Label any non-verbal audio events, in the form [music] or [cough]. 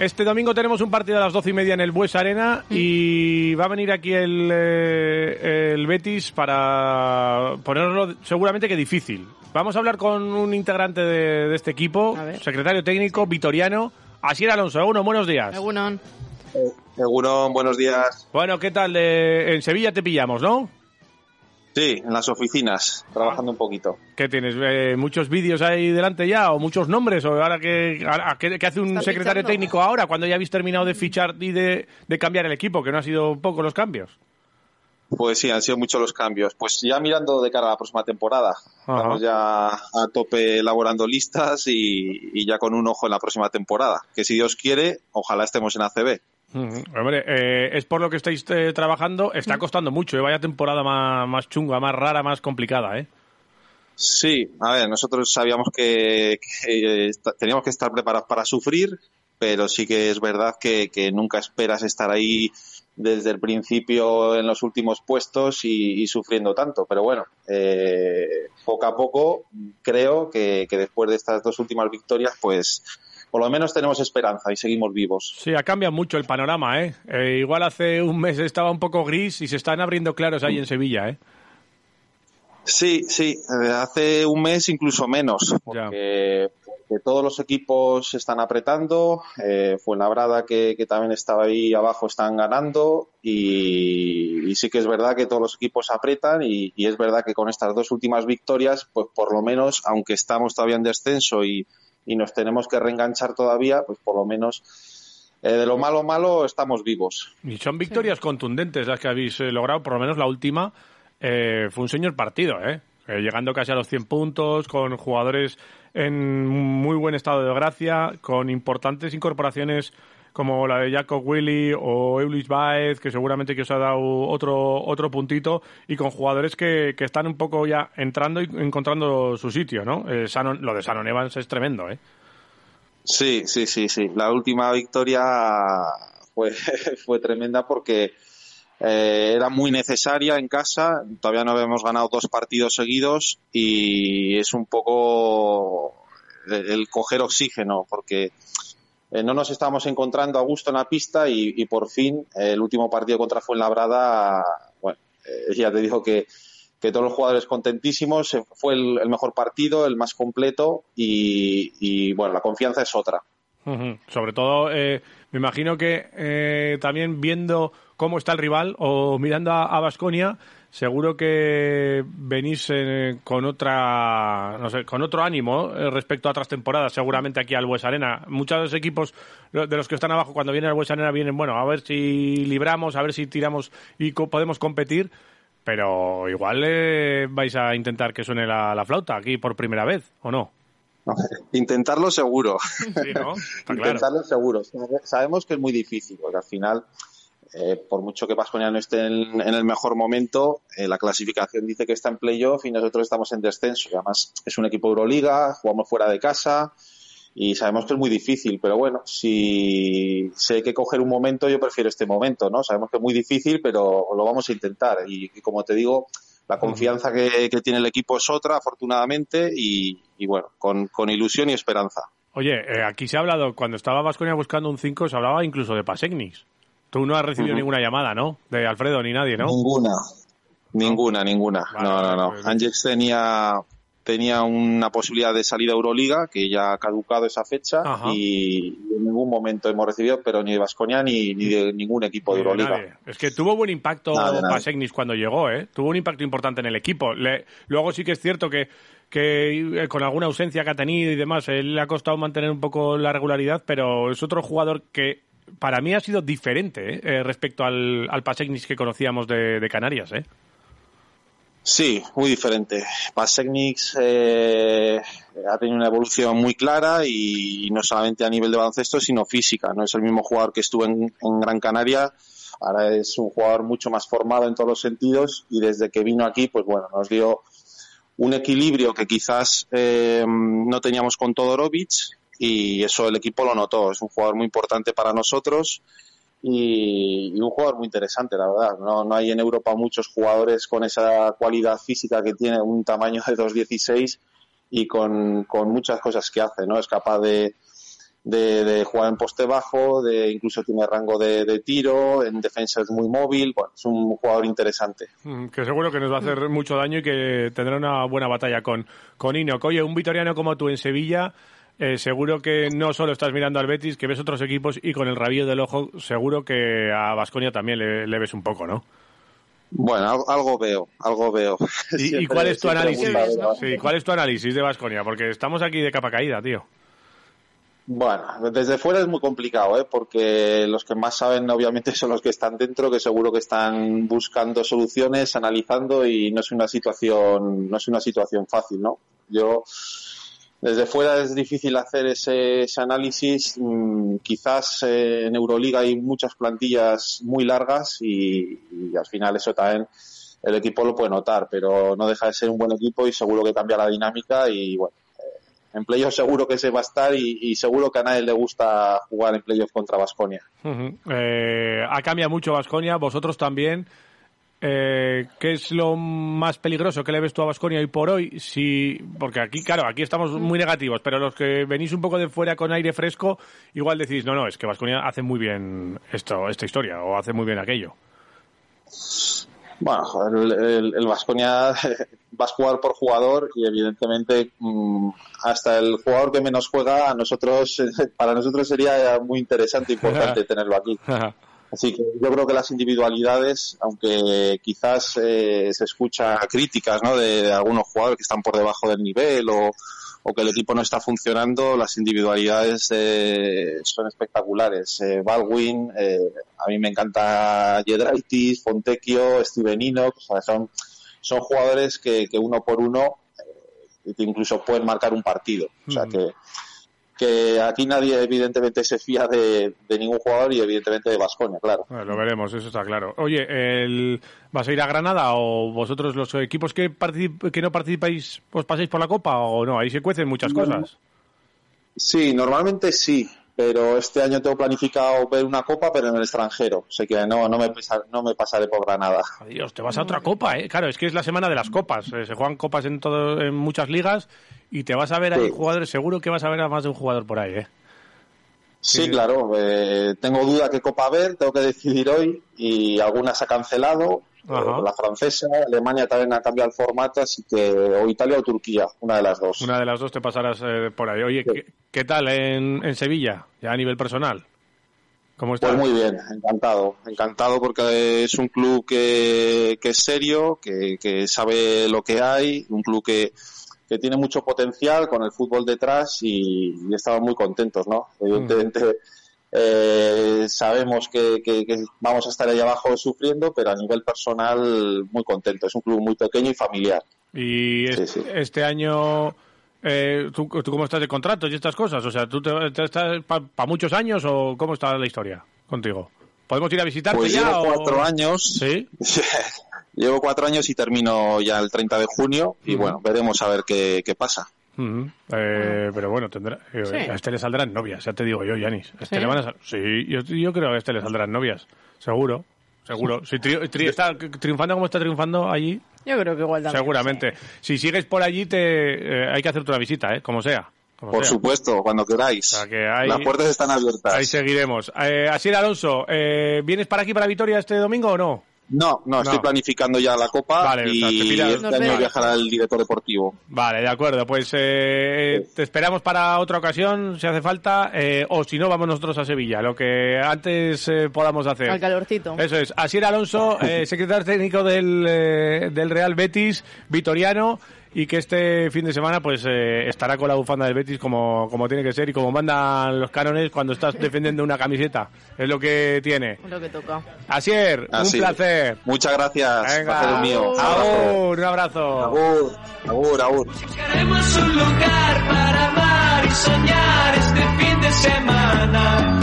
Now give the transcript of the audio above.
Este domingo tenemos un partido a las doce y media en el Bues Arena y va a venir aquí el, eh, el Betis para ponerlo seguramente que difícil. Vamos a hablar con un integrante de, de este equipo, secretario técnico, vitoriano, Asier Alonso. Uno, buenos días. Egunon. Seguro, buenos días. Bueno, ¿qué tal? Eh, en Sevilla te pillamos, ¿no? Sí, en las oficinas, trabajando un poquito. ¿Qué tienes? Eh, ¿Muchos vídeos ahí delante ya? ¿O muchos nombres? ¿O ahora que, ahora, ¿qué, qué hace un Está secretario fichando. técnico ahora cuando ya habéis terminado de fichar y de, de cambiar el equipo? Que no ha sido poco los cambios. Pues sí, han sido muchos los cambios. Pues ya mirando de cara a la próxima temporada. Ajá. Estamos ya a tope elaborando listas y, y ya con un ojo en la próxima temporada. Que si Dios quiere, ojalá estemos en ACB. Hombre, eh, es por lo que estáis eh, trabajando. Está costando mucho, ¿eh? Vaya temporada más, más chunga, más rara, más complicada, ¿eh? Sí, a ver, nosotros sabíamos que, que, eh, teníamos que estar preparados para sufrir, pero sí que es verdad que, que nunca esperas estar ahí desde el principio en los últimos puestos y, y sufriendo tanto. Pero bueno, eh, poco a poco creo que, que después de estas dos últimas victorias, pues por lo menos tenemos esperanza y seguimos vivos. Sí, ha cambiado mucho el panorama, ¿eh? Eh, Igual hace un mes estaba un poco gris y se están abriendo claros ahí en Sevilla, ¿eh? Sí, sí, eh, hace un mes incluso menos, porque, porque todos los equipos se están apretando, eh, Fuenlabrada que, que también estaba ahí abajo están ganando y, y sí que es verdad que todos los equipos apretan y, y es verdad que con estas dos últimas victorias, pues por lo menos, aunque estamos todavía en descenso y, y nos tenemos que reenganchar todavía, pues por lo menos eh, de lo malo malo estamos vivos. Y son victorias contundentes las que habéis eh, logrado, por lo menos la última eh, fue un señor partido, ¿eh? Eh, Llegando casi a los 100 puntos, con jugadores en muy buen estado de gracia, con importantes incorporaciones como la de Jacob Willy o Eulis Baez, que seguramente que os ha dado otro, otro puntito, y con jugadores que, que están un poco ya entrando y encontrando su sitio, ¿no? Eh, lo de Shannon Evans es tremendo, ¿eh? Sí, sí, sí, sí. La última victoria fue, [laughs] fue tremenda porque eh, era muy necesaria en casa. Todavía no habíamos ganado dos partidos seguidos y es un poco el, el coger oxígeno porque eh, no nos estábamos encontrando a gusto en la pista y, por fin eh, el último partido contra Fuenlabrada, bueno, eh, ya te digo que, que todos los jugadores contentísimos, eh, fue el, mejor partido, el más completo y, bueno, la confianza es otra. Sobre todo, me imagino que también viendo cómo está el rival o mirando a Vasconia, seguro que venís eh, con otra, no sé, con otro ánimo eh, respecto a otras temporadas, seguramente aquí al Bues Arena. Muchos equipos lo- de los que están abajo cuando vienen al Bues Arena vienen, bueno, a ver si libramos, a ver si tiramos y co- podemos competir. Pero igual eh, vais a intentar que suene la, la flauta aquí por primera vez, ¿o no? [laughs] Intentarlo seguro. Sí, ¿no? [laughs] Está claro. Intentarlo seguro. Sabemos que es muy difícil, porque al final, eh, por mucho que Vasconia no esté en, en el mejor momento, eh, la clasificación dice que está en playoff y nosotros estamos en descenso. Además es un equipo de Euroliga, jugamos fuera de casa y sabemos que es muy difícil. Pero bueno, si, si hay que coger un momento, yo prefiero este momento, ¿no? Sabemos que es muy difícil, pero lo vamos a intentar. Y, y como te digo, la confianza que, que tiene el equipo es otra, afortunadamente, y, y bueno, con, con ilusión y esperanza. Oye, eh, aquí se ha hablado, cuando estaba Vasconia buscando un 5, se hablaba incluso de Pasecnis. Tú no has recibido ninguna llamada, ¿no? De Alfredo ni nadie, ¿no? Ninguna. Ninguna, ninguna. Vale, no, no, vale, no. pues- Angex tenía, tenía una posibilidad de salida a Euroliga, que ya ha caducado esa fecha, Ajá. y en ningún momento hemos recibido, pero ni de Vasconia ni, ni de ningún equipo de Euroliga. nadie. Es que tuvo buen impacto. Pasecnis cuando llegó, ¿eh? Tuvo un impacto importante en el equipo. Le- luego sí que es cierto que, que eh, con alguna ausencia que ha tenido y demás, él le ha costado mantener un poco la regularidad, pero es otro jugador que para mí ha sido diferente ¿eh? Eh, respecto al, al Pasecnis que conocíamos de, Canarias, ¿eh? Sí, muy diferente. Pasecnics eh, ha tenido una evolución muy clara y no solamente a nivel de baloncesto, sino física. No es el mismo jugador que estuvo en, en Gran Canaria. Ahora es un jugador mucho más formado en todos los sentidos y desde que vino aquí, pues bueno, nos dio un equilibrio que quizás eh, no teníamos con Todorovic y eso el equipo lo notó. Es un jugador muy importante para nosotros y, un jugador muy interesante, la verdad. No, no hay en Europa muchos jugadores con esa cualidad física que tiene un tamaño de 2.16 y con, con muchas cosas que hace, ¿no? Es capaz de, de, jugar en poste bajo, de incluso tiene rango de, tiro, en defensa es muy móvil, bueno, es un jugador interesante. Mm, que seguro que nos va a hacer mucho daño y que tendrá una buena batalla con, con Inoc. Oye, un vitoriano como tú en Sevilla, eh, seguro que no solo estás mirando al Betis, que ves otros equipos y con el rabillo del ojo, seguro que a Vasconia también le, ves un poco, ¿no? Bueno, algo veo, algo veo. [laughs] ¿Y, cuál es tu análisis? Sí, ¿cuál es tu análisis de Vasconia? Porque estamos aquí de capa caída, tío. Bueno, desde fuera es muy complicado, ¿eh? porque los que más saben obviamente [laughs] son los que están dentro, que seguro que están buscando soluciones, analizando y no es una situación, no es una situación fácil, ¿no? Yo desde fuera es difícil hacer ese, análisis. Mm, quizás eh, en Euroliga hay muchas plantillas muy largas y, al final eso también el equipo lo puede notar, pero no deja de ser un buen equipo y seguro que cambia la dinámica y bueno, en playoff seguro que se va a estar y, seguro que a nadie le gusta jugar en playoff contra Vasconia. Eh, ha cambiado mucho Vasconia, vosotros también. Eh, ¿Qué es lo más peligroso que le ves tú a Vasconia hoy por hoy? Si, porque aquí, claro, aquí estamos muy negativos, pero los que venís un poco de fuera con aire fresco, igual decís, no, no, es que Vasconia hace muy bien esto, esta historia o hace muy bien aquello. Bueno, el Vasconia [laughs] vas a jugar por jugador y evidentemente mm, hasta el jugador que menos juega a nosotros [laughs] para nosotros sería muy interesante e importante [laughs] tenerlo aquí. Así que yo creo que las individualidades, aunque quizás eh, se escucha críticas ¿no? de, algunos jugadores que están por debajo del nivel o, o que el equipo no está funcionando, las individualidades eh, son espectaculares. Eh, Baldwin, eh, a mí me encanta Jedraitis, Fontecchio, Steven Enoch, o sea, son, son jugadores que, que uno por uno eh, incluso pueden marcar un partido. O sea que que aquí nadie evidentemente se fía de, ningún jugador y evidentemente de Vasconia, claro. lo veremos, eso está claro. Oye, el, ¿vas a ir a Granada o vosotros los equipos que, que no participáis os pasáis por la Copa o no? Ahí se cuecen muchas cosas. Sí, normalmente sí, pero este año tengo planificado ver una Copa, pero en el extranjero. Sé que no, no, me, no me pasaré por Granada. Adiós, te vas a otra Copa, ¿eh? Claro, es que es la semana de las Copas. Eh, se juegan Copas en, todo, en muchas ligas y te vas a ver ahí jugadores, seguro que vas a ver a más de un jugador por ahí, ¿eh? Sí, claro. Eh, tengo duda qué copa ver, tengo que decidir hoy y algunas ha cancelado. Eh, la francesa, Alemania también ha cambiado el formato, así que o Italia o Turquía, una de las dos. Una de las dos te pasarás eh, por ahí. Oye, ¿qué, tal en, en, Sevilla, ya a nivel personal? ¿Cómo estás? Pues muy bien, encantado, encantado porque es un club que, que es serio, que, que sabe lo que hay, un club que, que tiene mucho potencial con el fútbol detrás y, y estamos muy contentos, ¿no? Evidentemente eh, sabemos que, vamos a estar ahí abajo sufriendo, pero a nivel personal muy contento. Es un club muy pequeño y familiar. Y este año, eh, ¿tú, cómo estás de contratos y estas cosas? O sea, ¿tú te, estás para muchos años o cómo está la historia contigo? ¿Podemos ir a visitarte pues ya? Llevo cuatro años. Sí. [laughs] Llevo cuatro años y termino ya el 30 de junio y bueno, veremos a ver qué, pasa. Eh, pero bueno, tendrá, eh, a este le saldrán novias, ya te digo yo, Yanis. Este ¿Sí? yo, yo, creo que a este le saldrán novias, seguro. Seguro. Si está triunfando como está triunfando allí. Yo creo que igual también. Seguramente. Si sigues por allí, te eh, hay que hacerte una visita, ¿eh? Como sea. por supuesto, cuando queráis. Las puertas están abiertas. Ahí seguiremos. Eh, Asier Alonso, eh, ¿vienes para aquí, para Vitoria, este domingo o no? No, no, estoy planificando ya la Copa y este año viajará el director deportivo. Vale, de acuerdo. Pues eh, te esperamos para otra ocasión, si hace falta, eh, o si no, vamos nosotros a Sevilla, lo que antes eh, podamos hacer. Al calorcito. Eso es. Asier Alonso, secretario técnico del, del Real Betis, vitoriano y que este fin de semana pues eh, estará con la bufanda del Betis como, como tiene que ser y como mandan los cánones cuando estás defendiendo una camiseta. Es lo que tiene. Lo que toca. Asier, un placer. Muchas gracias. Venga, mío. un abrazo. Agur, agur, agur. un lugar para amar y soñar este fin de semana.